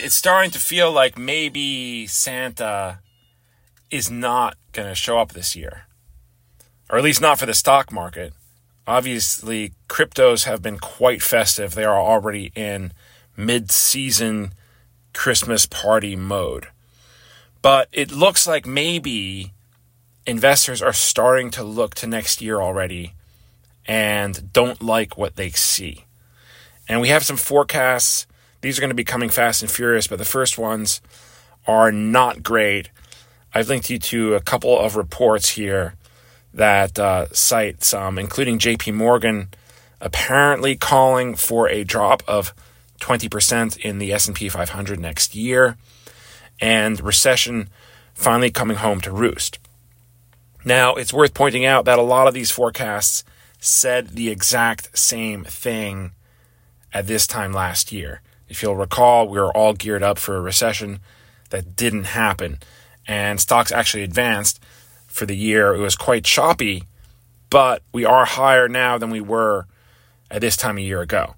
It's starting to feel like maybe Santa is not going to show up this year, or at least not for the stock market. Obviously, cryptos have been quite festive. They are already in mid season Christmas party mode. But it looks like maybe investors are starting to look to next year already and don't like what they see. And we have some forecasts. These are going to be coming fast and furious, but the first ones are not great. I've linked you to a couple of reports here that uh, cite some, including JP Morgan apparently calling for a drop of 20% in the S&P 500 next year and recession finally coming home to roost. Now, it's worth pointing out that a lot of these forecasts said the exact same thing at this time last year. If you'll recall, we were all geared up for a recession that didn't happen, and stocks actually advanced for the year. It was quite choppy, but we are higher now than we were at this time a year ago.